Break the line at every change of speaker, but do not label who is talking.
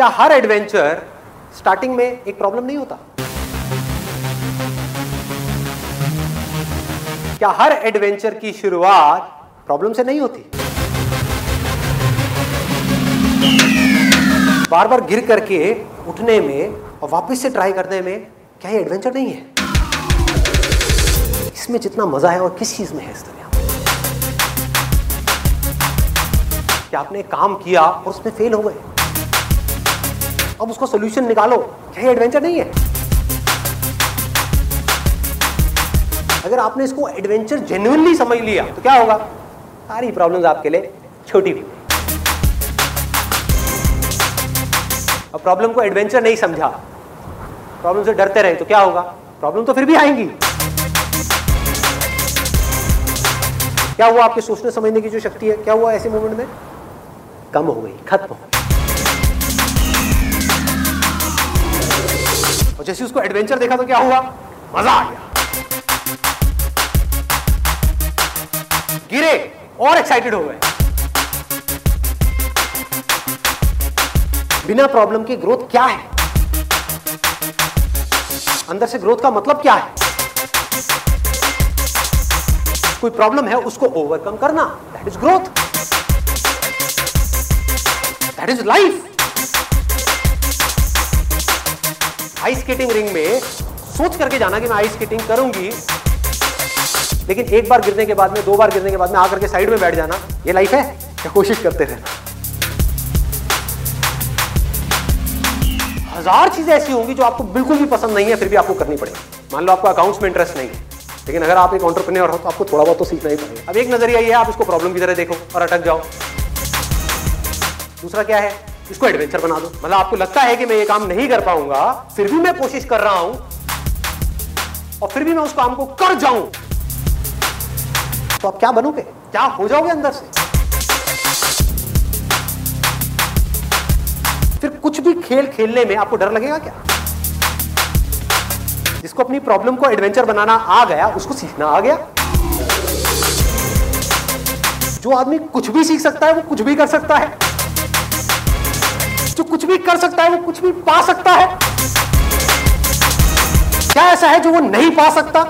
क्या हर adventure starting में एक प्रॉब्लम नहीं होता? क्या हर एडवेंचर की शुरुआत प्रॉब्लम से नहीं होती? बार बार गिर करके उठने में और वापस से ट्राई करने में क्या ये एडवेंचर नहीं है? इसमें जितना मज़ा है और किस चीज़ में है इस दुनिया कि आपने काम किया और उसमें फेल हो गए? अब उसको सोल्यूशन निकालो। क्या एडवेंचर नहीं है? अगर आपने इसको एडवेंचर जेन्युइनली समझ लिया तो क्या होगा? सारी प्रॉब्लम्स आपके लिए छोटी हुई अब प्रॉब्लम को एडवेंचर नहीं समझा। प्रॉब्लम से डरते रहे तो क्या होगा? प्रॉब्लम तो फिर भी आएँगी। क्या हुआ आपके सोचने समझने की जो शक्ति है? क्या हुआ ऐसे मोमेंट में? कम हो गई, खत्म हो और जैसे उसको एडवेंचर देखा तो क्या हुआ? मज़ा आ गया। गिरे और एक्साइटेड हो गए। बिना प्रॉब्लम के ग्रोथ क्या है? अंदर से ग्रोथ का मतलब क्या है? कोई प्रॉब्लम है उसको ओवरकम करना। That is growth that is life ice skating ring में सोच करके जाना कि मैं आइस स्केटिंग करूँगी। लेकिन एक बार गिरने के बाद में, दो बार गिरने के बाद में आकर के साइड में बैठ जाना, ये लाइफ है? या कोशिश करते रहना? हज़ार चीज़ें ऐसी होंगी जो आपको बिल्कुल भी पसंद नहीं है, फिर भी आपको करनी पड़ेगी। मान लो आपको अकाउंट्स में इंटरेस्ट नहीं है, लेकिन अगर आप एक ऑन्टरप्रेन्योर हो तो आपको थोड़ा बहुत तो सीखना ही पड़ेगा। अब एक नज़रिया ये है, आप इसको प्रॉब्लम की तरह देखो और अटक जाओ। दूसरा क्या है? इसको एडवेंचर बना दो। मतलब आपको लगता है कि मैं ये काम नहीं कर पाऊँगा, फिर भी मैं कोशिश कर रहा हूँ, और फिर भी मैं उस काम को कर जाऊँ। तो आप क्या बनोगे? क्या हो जाओगे अंदर से? फिर कुछ भी खेल खेलने में आपको डर लगेगा क्या? जिसको अपनी प्रॉब्लम को एडवेंचर बनाना आ गया, उसको सीखना आ गया। जो आदमी कुछ भी सीख सकता है, वो कुछ भी कर सकता है। जो कुछ भी कर सकता है, वो कुछ भी पा सकता है। क्या ऐसा है जो वो नहीं पा सकता?